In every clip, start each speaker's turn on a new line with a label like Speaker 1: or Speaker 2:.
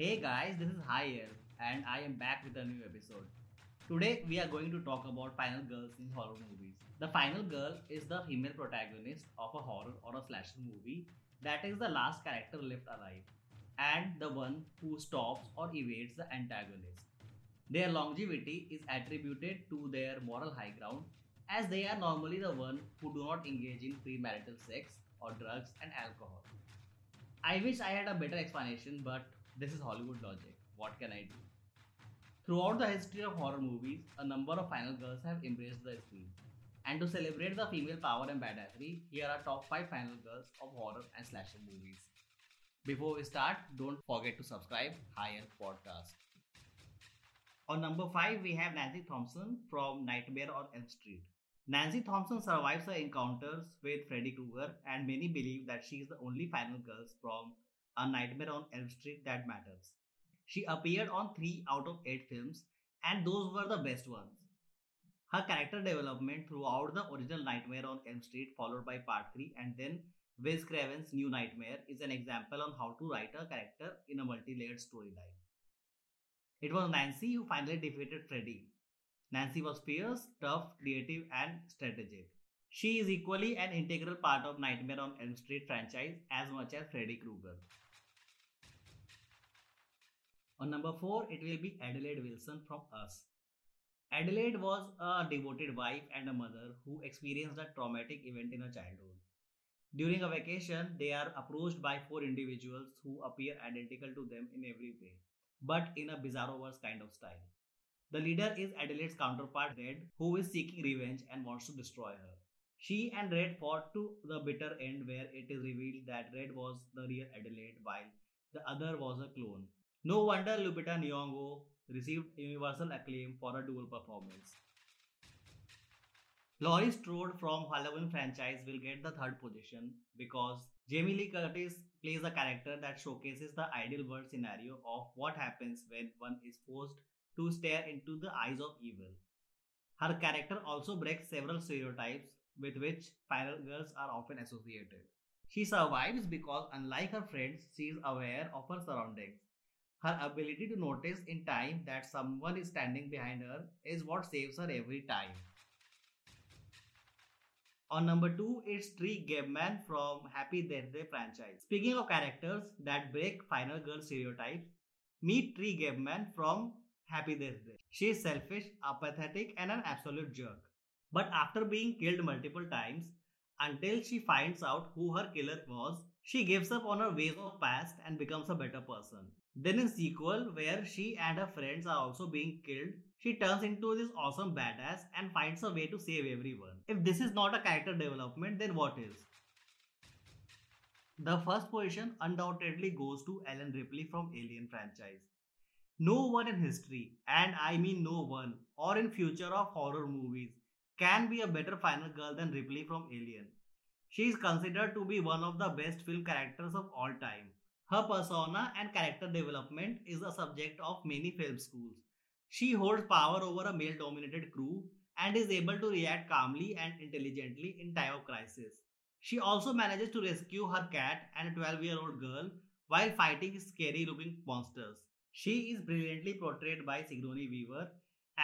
Speaker 1: Hey guys, this is Elf, and I am back with a new episode. Today we are going to talk about final girls in horror movies. The final girl is the female protagonist of a horror or a slasher movie that is the last character left alive and the one who stops or evades the antagonist. Their longevity is attributed to their moral high ground as they are normally the one who do not engage in premarital sex or drugs and alcohol. I wish I had a better explanation, but this is Hollywood logic. What can I do? Throughout the history of horror movies, a number of final girls have embraced the screen. And to celebrate the female power and badassery, here are top 5 final girls of horror and slasher movies. Before we start, don't forget to subscribe Higher Podcast. On number 5, we have Nancy Thompson from Nightmare on Elm Street. Nancy Thompson survives her encounters with Freddy Krueger, and many believe that she is the only final girl from A Nightmare on Elm Street that matters. She appeared on 3 out of 8 films, and those were the best ones. Her character development throughout the original Nightmare on Elm Street, followed by Part 3, and then Wes Craven's New Nightmare, is an example on how to write a character in a multi layered storyline. It was Nancy who finally defeated Freddy. Nancy was fierce, tough, creative, and strategic. She is equally an integral part of Nightmare on Elm Street franchise as much as Freddy Krueger. On number 4, it will be Adelaide Wilson from Us. Adelaide was a devoted wife and a mother who experienced a traumatic event in her childhood. During a vacation, they are approached by four individuals who appear identical to them in every way, but in a bizarro kind of style. The leader is Adelaide's counterpart, Red, who is seeking revenge and wants to destroy her. She and Red fought to the bitter end, where it is revealed that Red was the real Adelaide while the other was a clone. No wonder Lupita Nyong'o received universal acclaim for her dual performance. Laurie Strode from Halloween franchise will get the third position because Jamie Lee Curtis plays a character that showcases the ideal world scenario of what happens when one is forced to stare into the eyes of evil. Her character also breaks several stereotypes with which final girls are often associated. She survives because, unlike her friends, she is aware of her surroundings her ability to notice in time that someone is standing behind her is what saves her every time. On number 2, it's Tree Gelbman from Happy Death Day franchise. Speaking of characters that break final girl stereotypes, meet Tree Gelbman from Happy Death Day. She is selfish, apathetic, and an absolute jerk. But after being killed multiple times, until she finds out who her killer was, she gives up on her ways of past and becomes a better person. Then in sequel, where she and her friends are also being killed, she turns into this awesome badass and finds a way to save everyone. If this is not a character development, then what is? The first position undoubtedly goes to Ellen Ripley from Alien franchise. No one in history, and I mean no one, or in future of horror movies, can be a better final girl than Ripley from Alien. She is considered to be one of the best film characters of all time. Her persona and character development is a subject of many film schools. She holds power over a male dominated crew and is able to react calmly and intelligently in time of crisis. She also manages to rescue her cat and a 12 year old girl while fighting scary looking monsters. She is brilliantly portrayed by Sigourney Weaver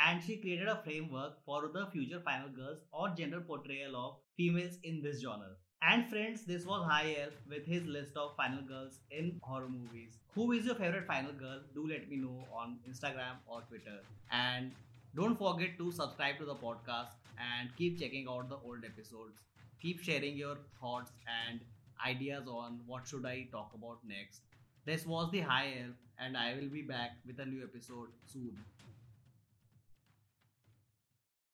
Speaker 1: and she created a framework for the future final girls or gender portrayal of females in this genre. And friends, this was High Elf with his list of final girls in horror movies. Who is your favorite final girl? Do let me know on Instagram or Twitter. And don't forget to subscribe to the podcast and keep checking out the old episodes. Keep sharing your thoughts and ideas on what should I talk about next. This was the High Elf and I will be back with a new episode soon.